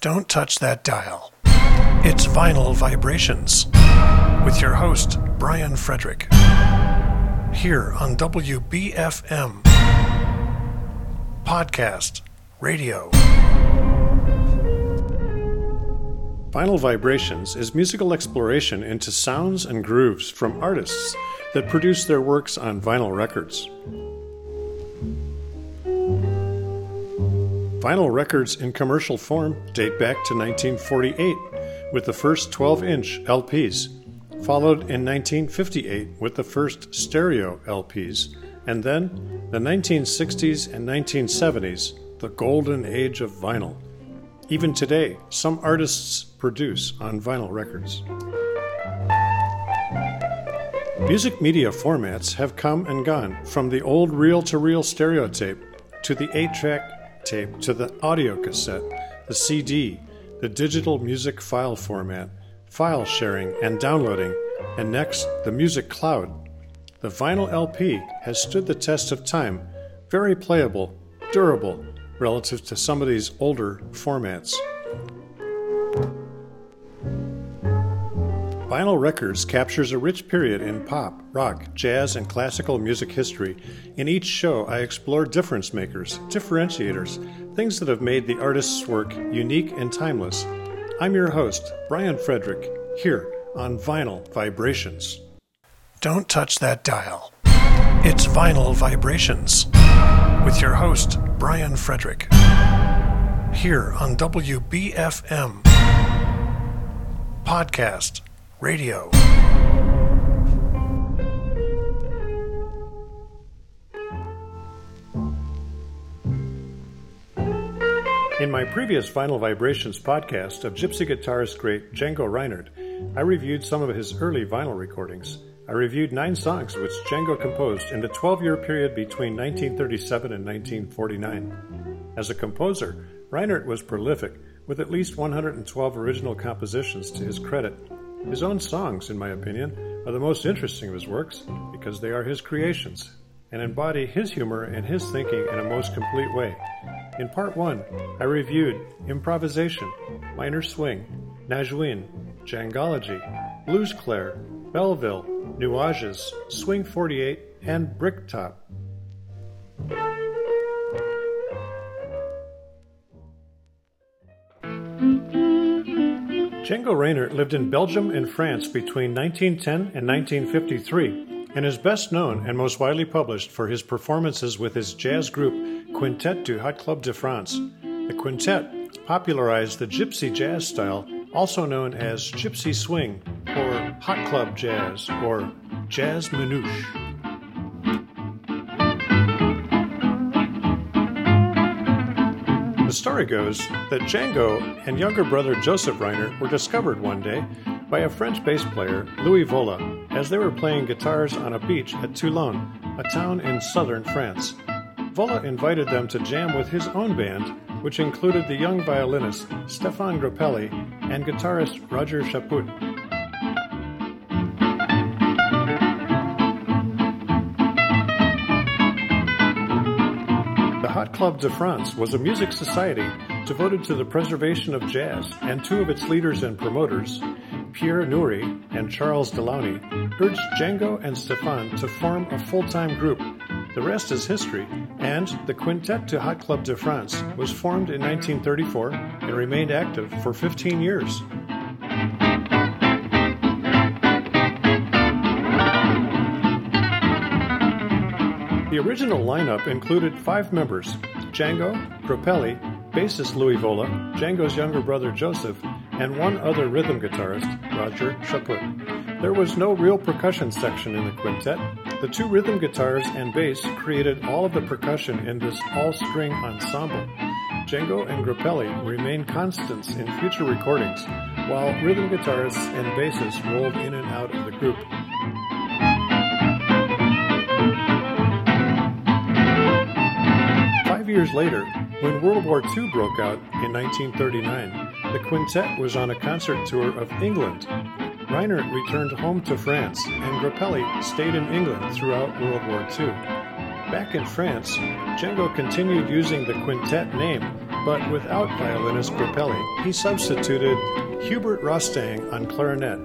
Don't touch that dial. It's Vinyl Vibrations with your host, Brian Frederick. Here on WBFM Podcast Radio. Vinyl Vibrations is musical exploration into sounds and grooves from artists that produce their works on vinyl records. Vinyl records in commercial form date back to 1948 with the first 12 inch LPs, followed in 1958 with the first stereo LPs, and then the 1960s and 1970s, the golden age of vinyl. Even today, some artists produce on vinyl records. Music media formats have come and gone from the old reel to reel stereotape to the 8 track tape to the audio cassette, the CD, the digital music file format, file sharing and downloading, and next, the music cloud. The vinyl LP has stood the test of time, very playable, durable, relative to some of these older formats. Vinyl Records captures a rich period in pop, rock, jazz, and classical music history. In each show, I explore difference makers, differentiators, things that have made the artist's work unique and timeless. I'm your host, Brian Frederick, here on Vinyl Vibrations. Don't touch that dial. It's Vinyl Vibrations with your host, Brian Frederick, here on WBFM Podcast Radio. In my previous Vinyl Vibrations podcast of gypsy guitarist great Django Reinhardt, I reviewed some of his early vinyl recordings. I reviewed nine songs which Django composed in the 12 year period between 1937 and 1949. As a composer, Reinhardt was prolific, with at least 112 original compositions to his credit, his own songs, in my opinion, are the most interesting of his works because they are his creations and embody his humor and his thinking in a most complete way. In part one, I reviewed Improvisation, Minor Swing, Najouin, Djangology, Blues Clair, Belleville, Nuages, Swing 48, and Bricktop. Django Reinhardt lived in Belgium and France between 1910 and 1953 and is best known and most widely published for his performances with his jazz group Quintet du Hot Club de France. The quintet popularized the gypsy jazz style, also known as gypsy swing or hot club jazz or jazz manouche. The story goes that Django and younger brother Joseph Reinhardt were discovered one day by a French bass player, Louis Vola, as they were playing guitars on a beach at Toulon, a town in southern France. Vola invited them to jam with his own band, which included the young violinist Stéphane Grappelli and guitarist Roger Chaput. Hot Club de France was a music society devoted to the preservation of jazz, and two of its leaders and promoters, Pierre Noury and Charles Delaunay, urged Django and Stéphane to form a full time group. The rest is history, and the Quintet de Hot Club de France was formed in 1934 and remained active for 15 years. Original lineup included five members Django, Grappelli, bassist Louis Vola, Django's younger brother Joseph, and one other rhythm guitarist, Roger Chaput. There was no real percussion section in the quintet. The two rhythm guitars and bass created all of the percussion in this all string ensemble. Django and Grappelli remained constants in future recordings, while rhythm guitarists and bassists rolled in and out of the group. Years later, when World War II broke out in 1939, the quintet was on a concert tour of England. Reinhardt returned home to France, and Grappelli stayed in England throughout World War II. Back in France, Django continued using the quintet name, but without violinist Grappelli, he substituted Hubert Rostang on clarinet.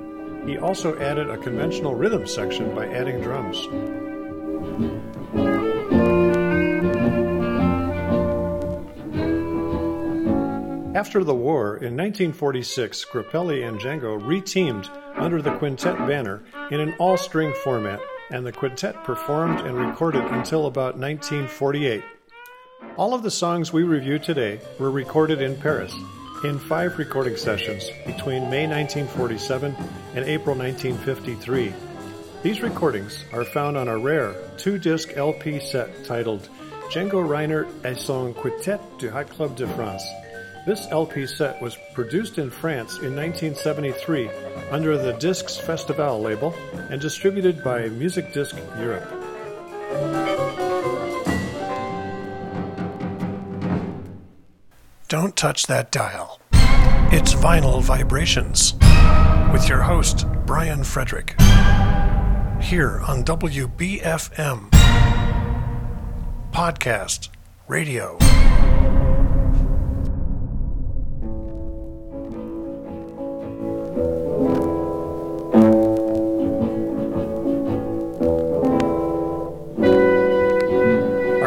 He also added a conventional rhythm section by adding drums. After the war, in 1946, Grappelli and Django re-teamed under the quintet banner in an all-string format, and the quintet performed and recorded until about 1948. All of the songs we review today were recorded in Paris in five recording sessions between May 1947 and April 1953. These recordings are found on a rare two disc LP set titled Django Reinhardt et son Quartet du Hot Club de France. This LP set was produced in France in 1973 under the Disques Festival label and distributed by Musidisc Europe. Don't touch that dial. It's Vinyl Vibrations with your host, Brian Frederick. Here on WBFM Podcast Radio.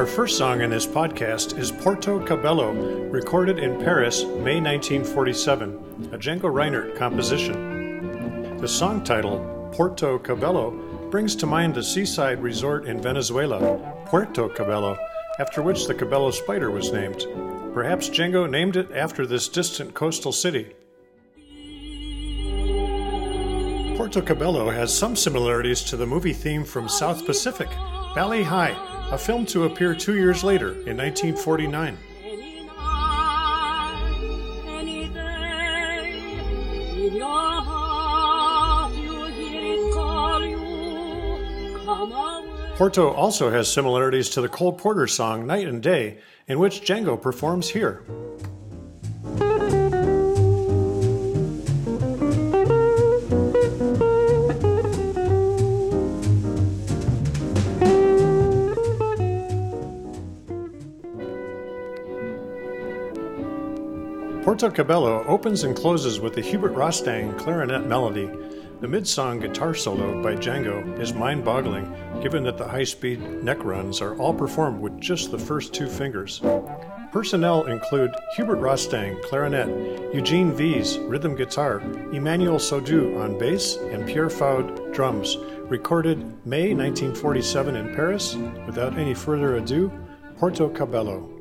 First song in this podcast is Porto Cabello, recorded in Paris, May 1947, a Django Reinhardt composition. The song title, Porto Cabello, brings to mind the seaside resort in Venezuela, Puerto Cabello, after which the Cabello spider was named. Perhaps Django named it after this distant coastal city. Porto Cabello has some similarities to the movie theme from South Pacific, Bali Ha'i, a film to appear two years later in 1949. Porto also has similarities to the Cole Porter song Night and Day, in which Django performs here. Porto Cabello opens and closes with the Hubert Rostang clarinet melody. The mid-song guitar solo by Django is mind-boggling, given that the high-speed neck runs are all performed with just the first two fingers. Personnel include Hubert Rostang, clarinet, Eugène Vées, rhythm guitar, Emmanuel Soudieux on bass, and Pierre Fouad, drums. Recorded May 1947 in Paris. Without any further ado, Porto Cabello.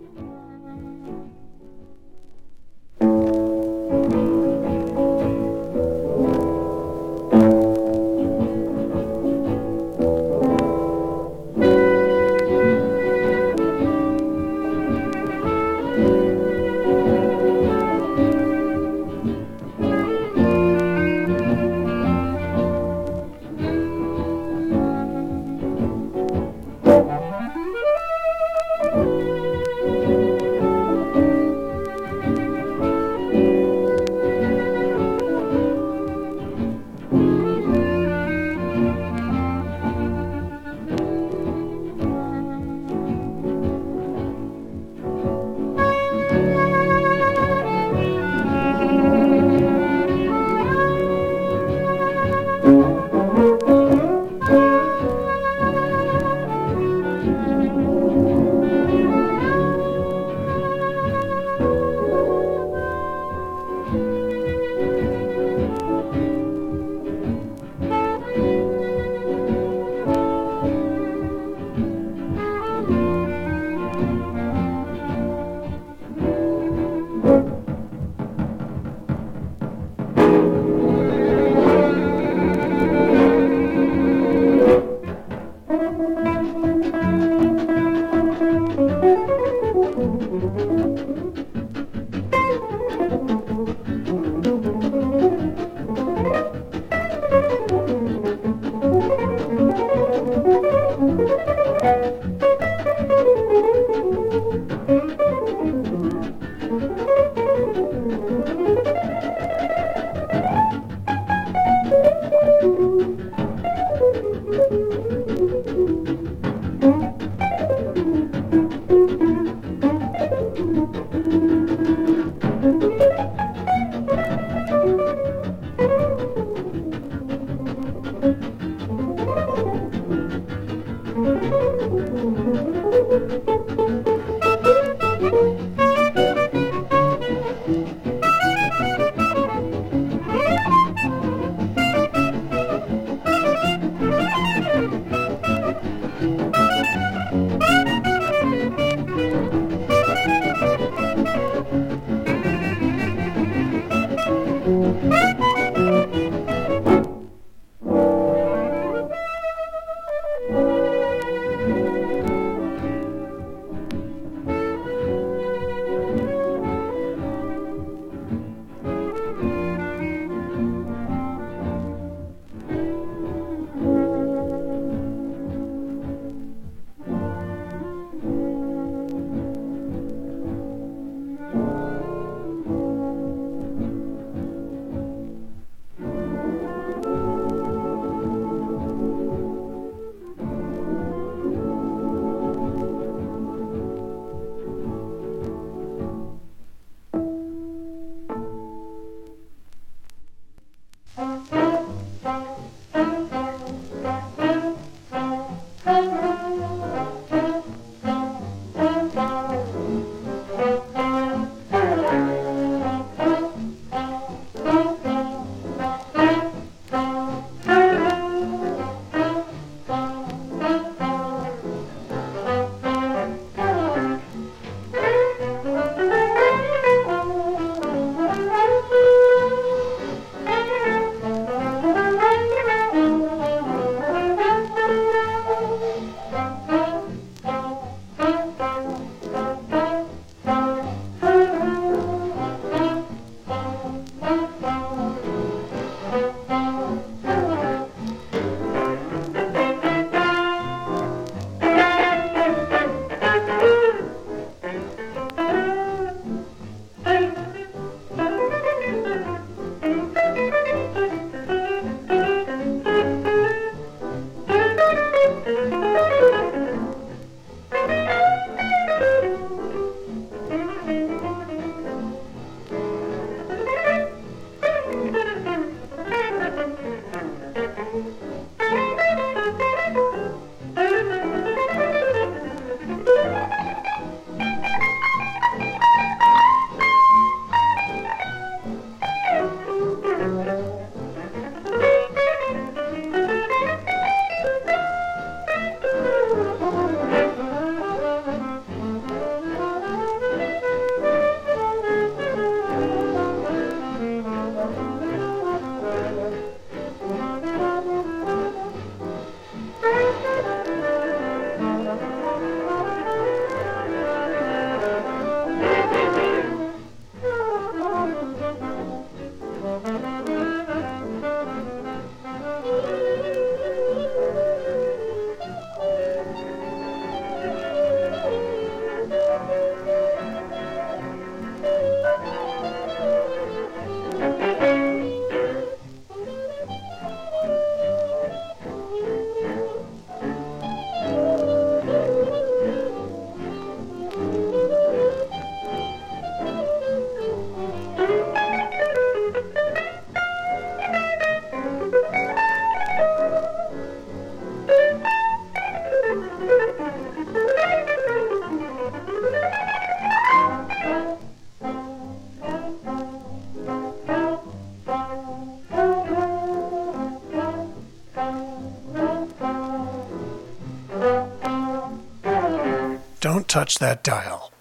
Touch that dial.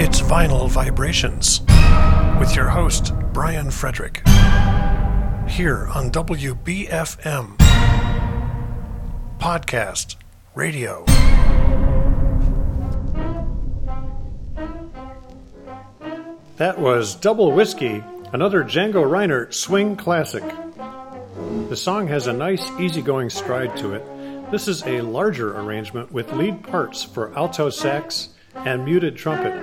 It's Vinyl Vibrations with your host, Brian Frederick. Here on WBFM Podcast Radio. That was Double Whiskey, another Django Reinhardt swing classic. The song has a nice, easygoing stride to it this is a larger arrangement with lead parts for alto sax and muted trumpet.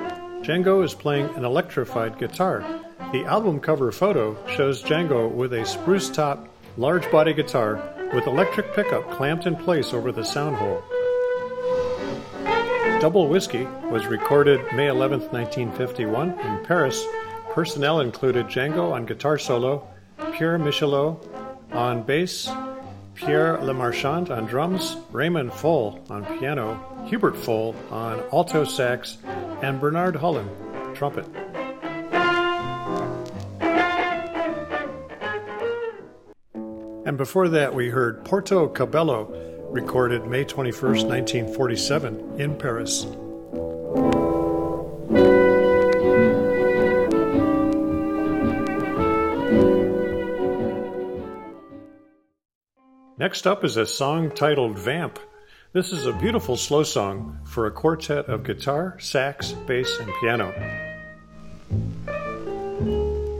Django is playing an electrified guitar. The album cover photo shows Django with a spruce top, large body guitar with electric pickup clamped in place over the sound hole. Double Whiskey was recorded May 11, 1951, in Paris. Personnel included Django on guitar solo, Pierre Michelot on bass, Pierre Lemarchand on drums, Raymond Fol on piano, Hubert Fol on alto sax, and Bernard Hulin, trumpet. And before that, we heard Porto Cabello, recorded May 21st, 1947, in Paris. Next up is a song titled Vamp. This is a beautiful slow song for a quartet of guitar, sax, bass, and piano.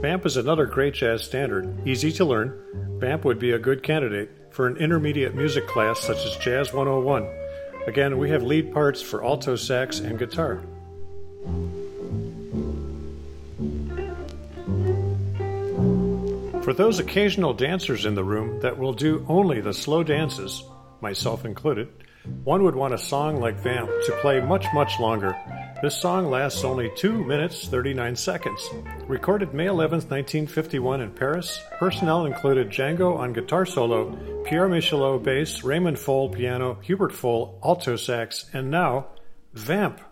Vamp is another great jazz standard, easy to learn. Vamp would be a good candidate for an intermediate music class such as Jazz 101. Again, we have lead parts for alto sax and guitar. For those occasional dancers in the room that will do only the slow dances, myself included, one would want a song like Vamp to play much, much longer. This song lasts only 2 minutes 39 seconds. Recorded May 11, 1951 in Paris, personnel included Django on guitar solo, Pierre Michelot bass, Raymond Fol piano, Hubert Fol alto sax, and now, Vamp.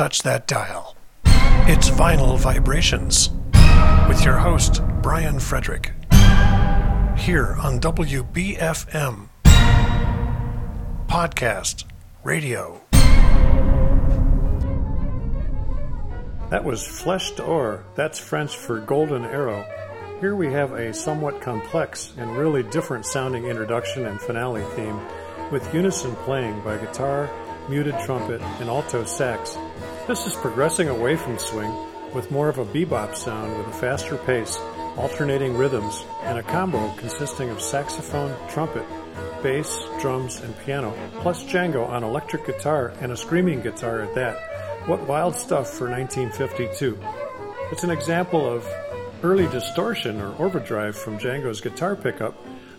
Touch that dial. It's Vinyl Vibrations with your host, Brian Frederick. Here on WBFM Podcast Radio. That was Flèche d'Or. That's French for Golden Arrow. Here we have a somewhat complex and really different sounding introduction and finale theme with unison playing by guitar, muted trumpet, and alto sax. This is progressing away from swing with more of a bebop sound with a faster pace, alternating rhythms, and a combo consisting of saxophone, trumpet, bass, drums, and piano, plus Django on electric guitar and a screaming guitar at that. What wild stuff for 1952. It's an example of early distortion or overdrive from Django's guitar pickup.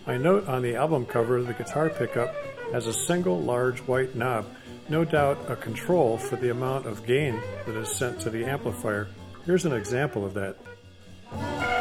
I note on the album cover the guitar pickup has a single large white knob, no doubt a control for the amount of gain that is sent to the amplifier. Here's an example of that.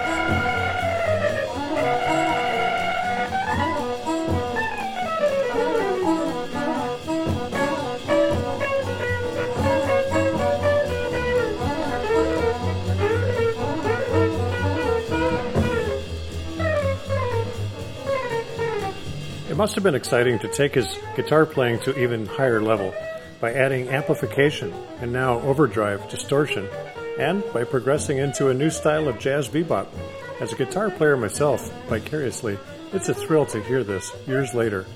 Must have been exciting to take his guitar playing to even higher level by adding amplification and now overdrive distortion and by progressing into a new style of jazz bebop. As a guitar player myself, vicariously, it's a thrill to hear this years later.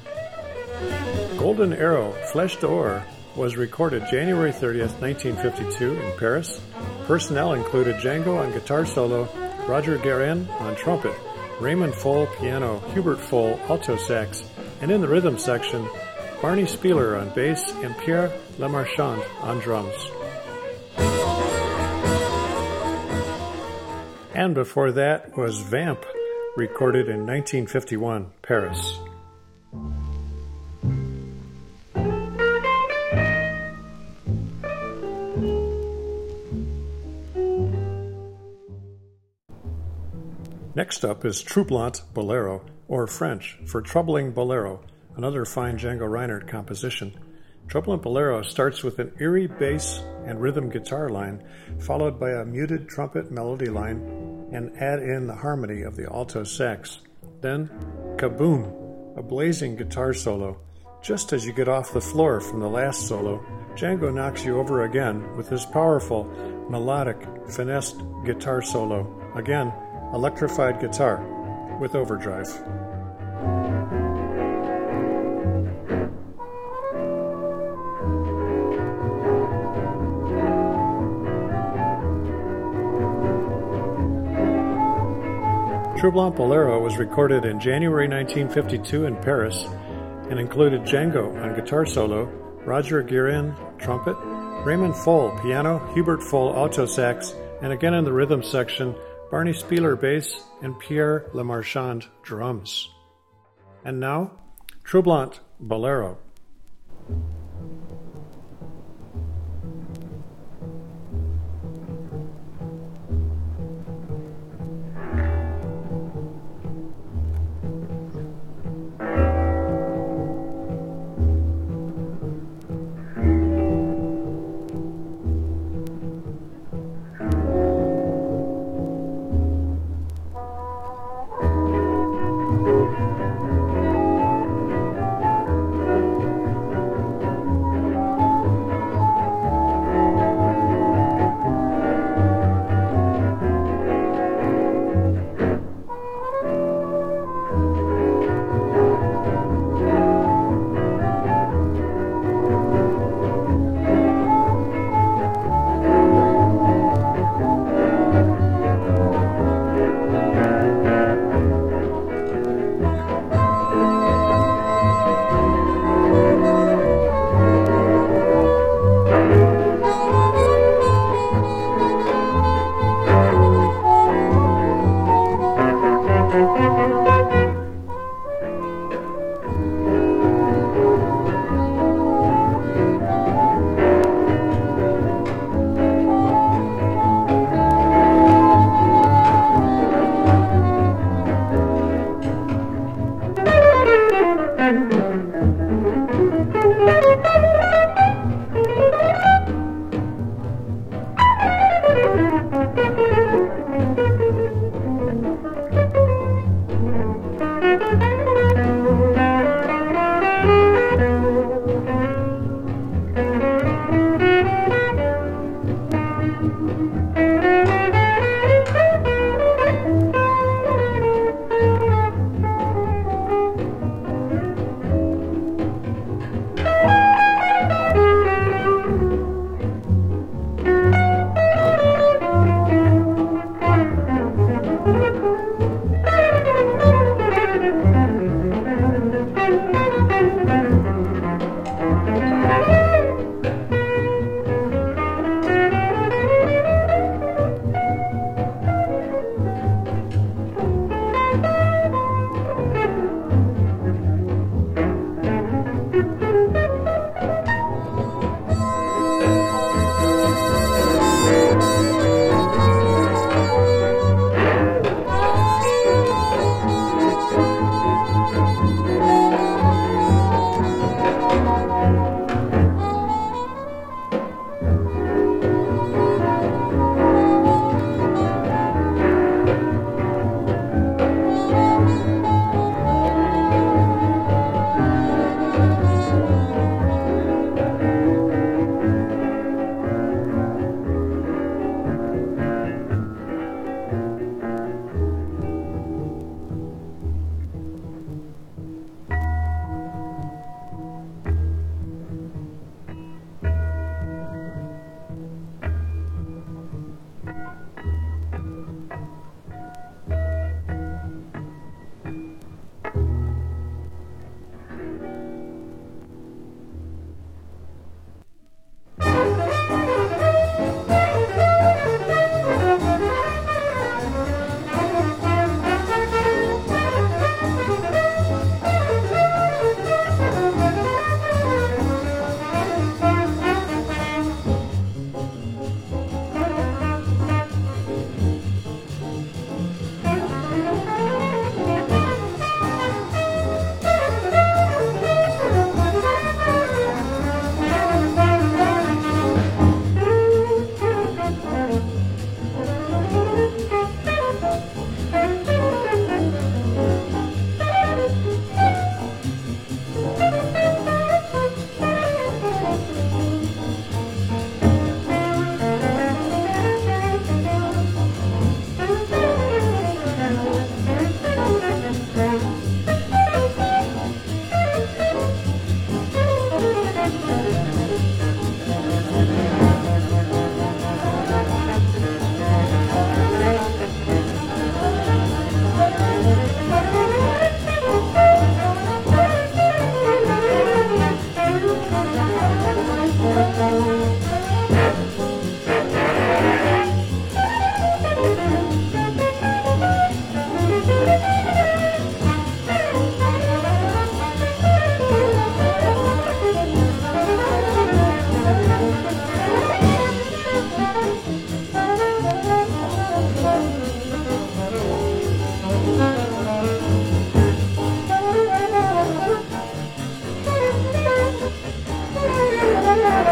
Golden Arrow Flèche d'Or was recorded January 30th, 1952 in Paris. Personnel included Django on guitar solo, Roger Guerin on trumpet, Raymond Fol piano, Hubert Fol alto sax, and in the rhythm section, Barney Spieler on bass and Pierre Lemarchand on drums. And before that was Vamp, recorded in 1951, Paris. Next up is Troublant Bolero, or French for Troubling Bolero, another fine Django Reinhardt composition. Troubling Bolero starts with an eerie bass and rhythm guitar line, followed by a muted trumpet melody line, and add in the harmony of the alto sax. Then, kaboom, a blazing guitar solo. Just as you get off the floor from the last solo, Django knocks you over again with his powerful, melodic, finessed guitar solo. Again, electrified guitar with overdrive. Troublant Bolero was recorded in January 1952 in Paris and included Django on guitar solo, Roger Guerin trumpet, Raymond Fol piano, Hubert Fol alto sax, and again in the rhythm section, Barney Spieler bass, and Pierre Lemarchand drums. And now, Troublant Bolero.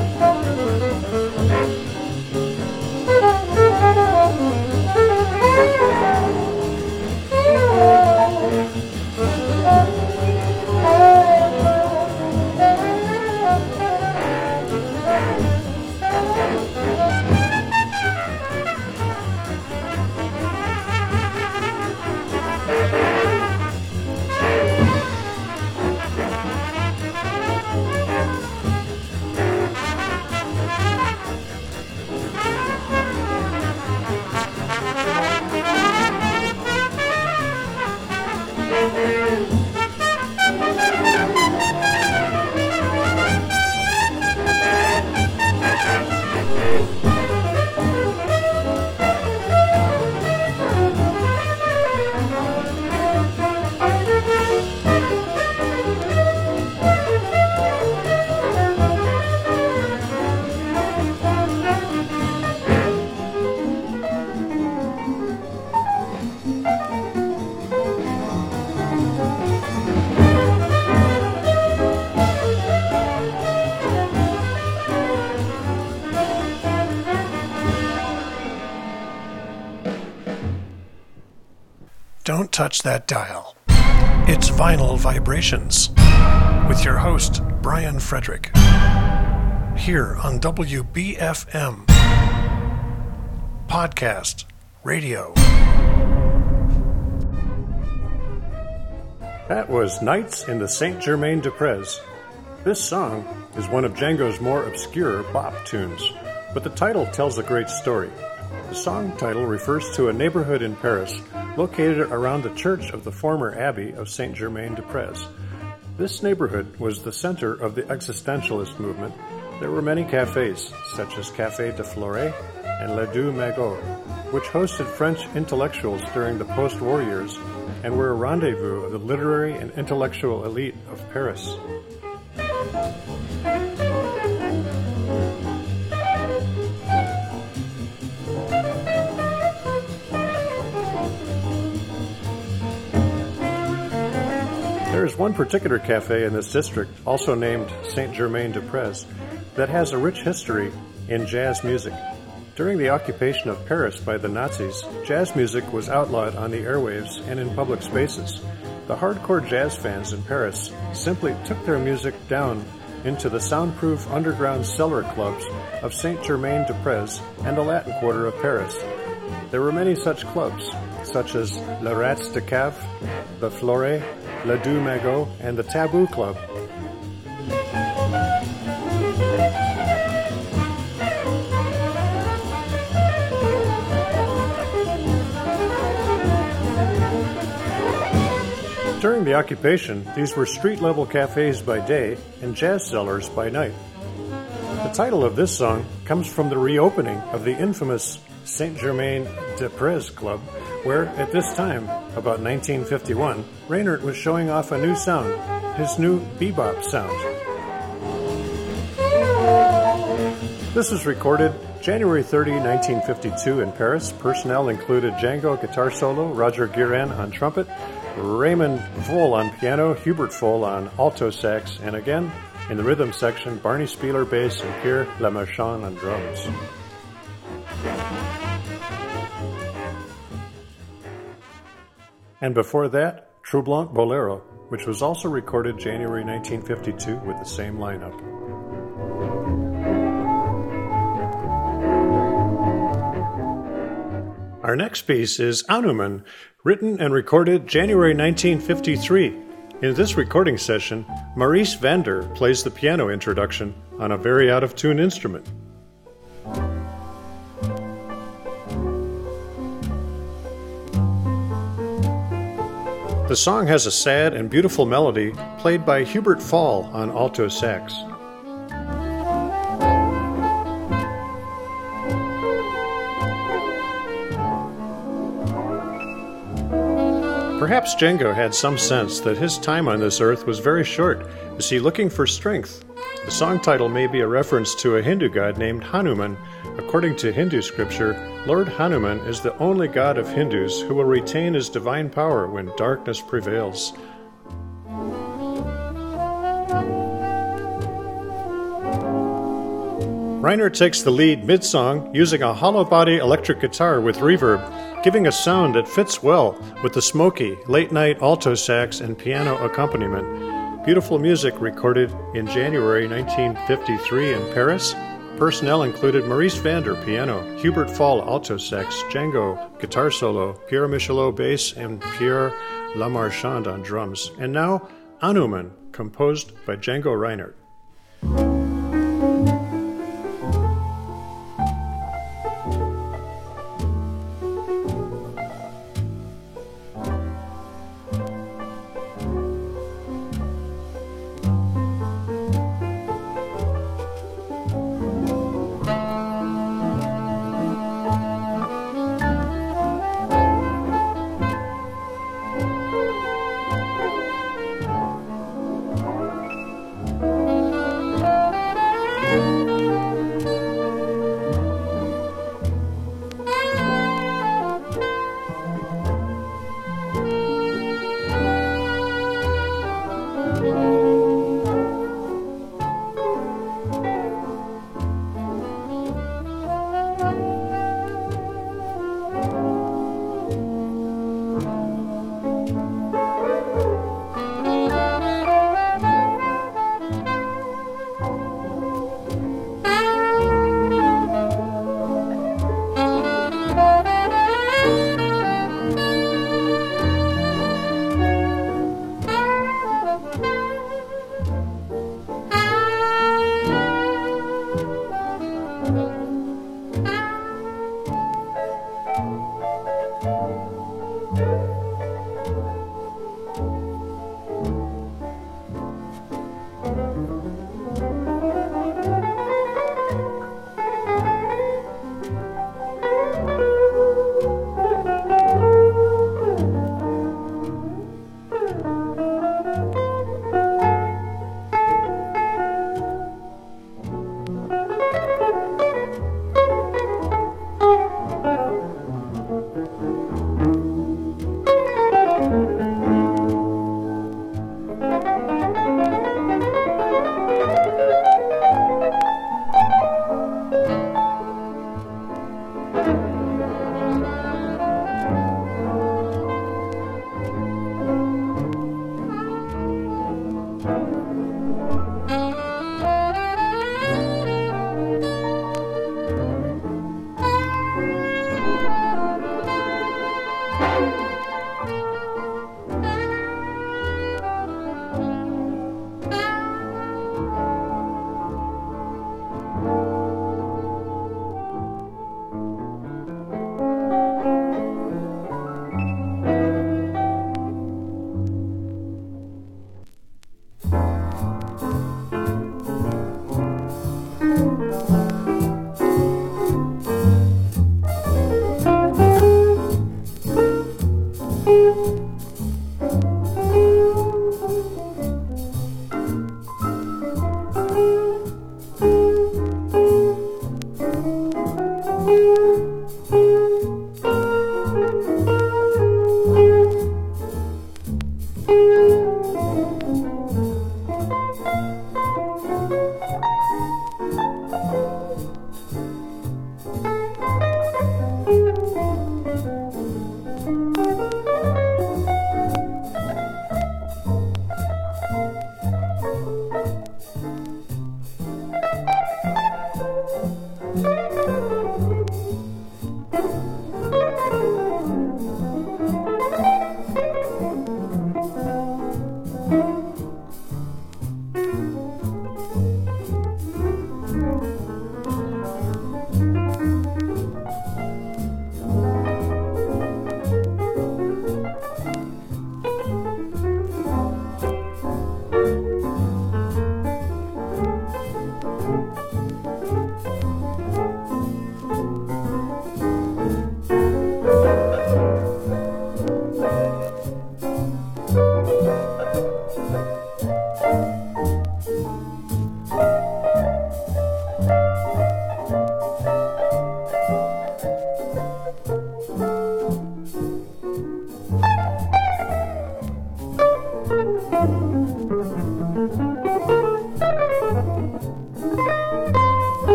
Thank. Don't touch that dial. It's Vinyl Vibrations with your host, Brian Frederick, here on WBFM podcast, radio. That was Nights in the Saint Germain des Prés. This song is one of Django's more obscure bop tunes, but the title tells a great story. The song title refers to a neighborhood in Paris located around the church of the former abbey of Saint Germain des Prés. This neighborhood was the center of the existentialist movement. There were many cafes, such as Café de Flore and Le Deux Magots, which hosted French intellectuals during the post-war years and were a rendezvous of the literary and intellectual elite of Paris. There is one particular cafe in this district, also named Saint Germain des Prés, that has a rich history in jazz music. During the occupation of Paris by the Nazis, jazz music was outlawed on the airwaves and in public spaces. The hardcore jazz fans in Paris simply took their music down into the soundproof underground cellar clubs of Saint Germain des Prés and the Latin Quarter of Paris. There were many such clubs, such as Le Rats de Cave, the Flore, Le Deux Magots, and the Taboo Club. During the occupation, these were street level cafes by day and jazz cellars by night. The title of this song comes from the reopening of the infamous Saint Germain des Prés Club, where at this time, about 1951, Reinhardt was showing off a new sound, his new bebop sound. This was recorded January 30, 1952 in Paris. Personnel included Django guitar solo, Roger Guerin on trumpet, Raymond Fol on piano, Hubert Fol on alto sax, and again, in the rhythm section, Barney Spieler bass and Pierre Lemarchand on drums. And before that, Troublant Bolero, which was also recorded January 1952 with the same lineup. Our next piece is Hanuman, written and recorded January 1953. In this recording session, Maurice Vander plays the piano introduction on a very out of tune instrument. The song has a sad and beautiful melody played by Hubert Fol on alto sax. Perhaps Django had some sense that his time on this earth was very short. Is he looking for strength? The song title may be a reference to a Hindu god named Hanuman. According to Hindu scripture, Lord Hanuman is the only god of Hindus who will retain his divine power when darkness prevails. Reinhardt takes the lead mid song using a hollow body electric guitar with reverb, giving a sound that fits well with the smoky, late night alto sax and piano accompaniment. Beautiful music recorded in January 1953 in Paris. Personnel included Maurice Vander piano, Hubert Fol, alto sax, Django guitar solo, Pierre Michelot bass, and Pierre Lemarchand on drums. And now, Hanuman, composed by Django Reinhardt. Don't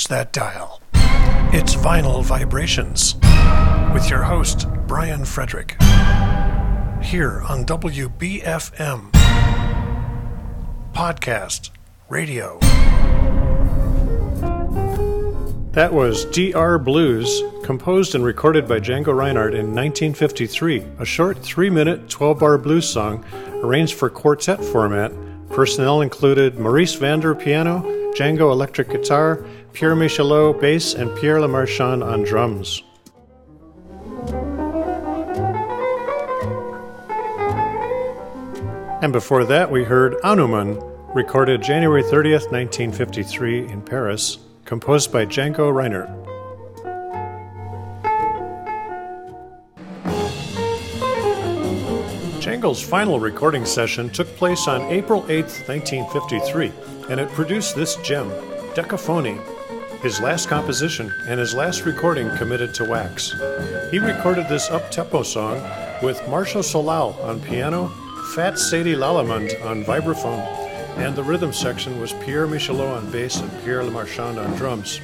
touch that dial. It's Vinyl Vibrations with your host, Brian Frederick. Here on WBFM Podcast Radio. That was DR Blues, composed and recorded by Django Reinhardt in 1953, a short 3 minute, 12 bar blues song arranged for quartet format. Personnel included Maurice Vander piano, Django electric guitar, Pierre Michelot bass, and Pierre Lemarchand on drums. And before that, we heard Anuman, recorded January 30th, 1953, in Paris, composed by Django Reinhardt. Django's final recording session took place on April 8, 1953, and it produced this gem, Decaphony, his last composition and his last recording committed to wax. He recorded this up-tempo song with Martial Solal on piano, Fat Sadi Lallemand on vibraphone, and the rhythm section was Pierre Michelot on bass and Pierre Lemarchand on drums.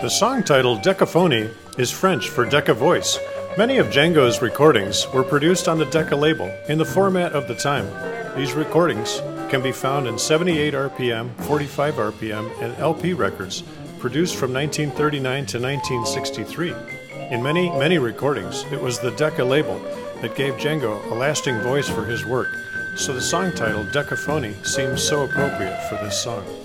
The song title Decaphony is French for Decca voice. Many of Django's recordings were produced on the Decca label in the format of the time. These recordings can be found in 78 RPM, 45 RPM, and LP records produced from 1939 to 1963. In many, many recordings, it was the Decca label that gave Django a lasting voice for his work, so the song title Decaphony seems so appropriate for this song.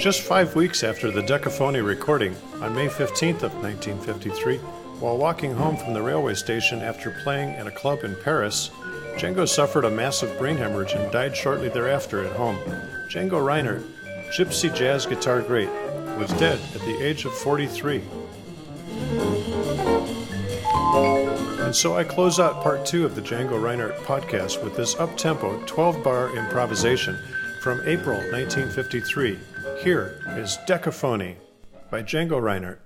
Just five weeks after the Decaphony recording, on May 15th of 1953, while walking home from the railway station after playing at a club in Paris, Django suffered a massive brain hemorrhage and died shortly thereafter at home. Django Reinhardt, gypsy jazz guitar great, was dead at the age of 43. And so I close out part two of the Django Reinhardt podcast with this up tempo 12 bar improvisation from April 1953. Here is Decaphony by Django Reinhardt.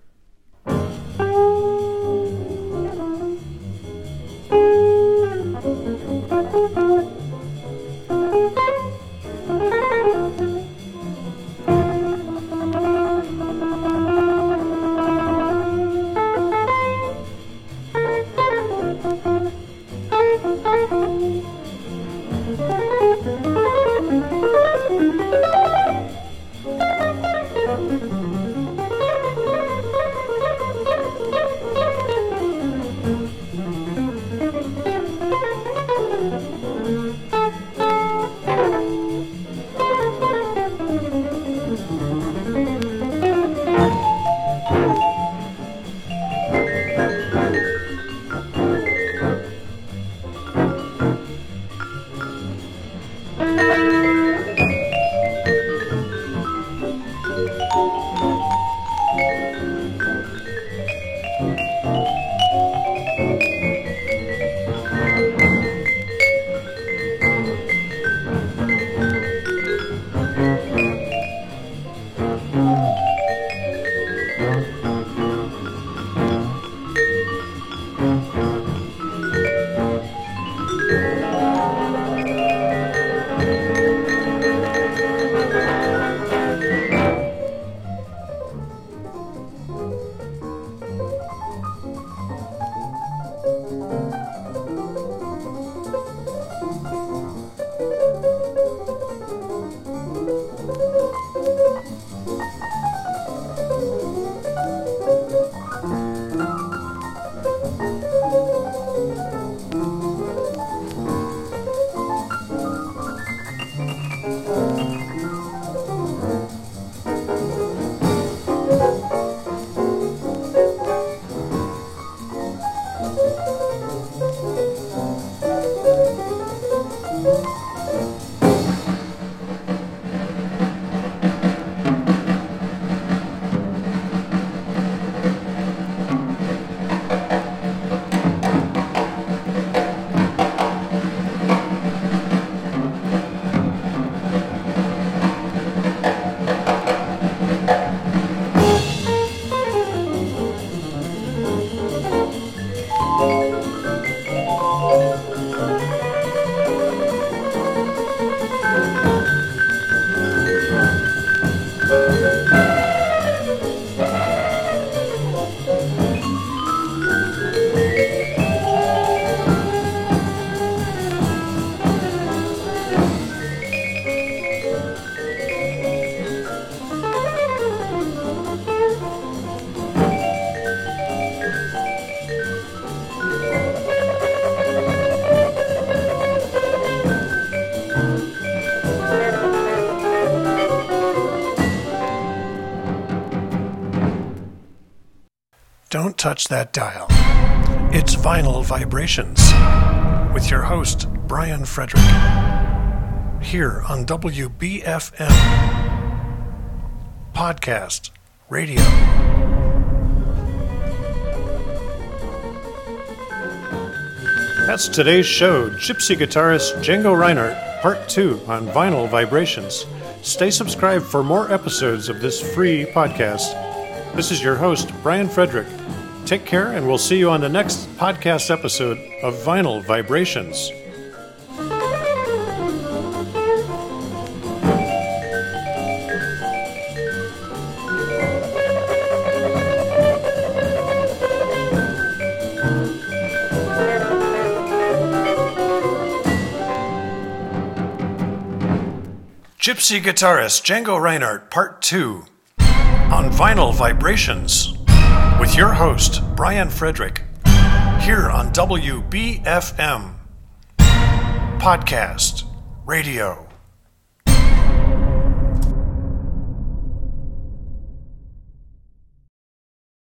Don't touch that dial. It's Vinyl Vibrations with your host, Brian Frederick, here on WBFM Podcast Radio. That's today's show, Gypsy guitarist Django Reinhardt, Part 2 on Vinyl Vibrations. Stay subscribed for more episodes of this free podcast. This is your host, Brian Frederick. Take care, and we'll see you on the next podcast episode of Vinyl Vibrations. Gypsy guitarist Django Reinhardt, Part 2 on Vinyl Vibrations with your host, Brian Frederick, here on WBFM Podcast Radio.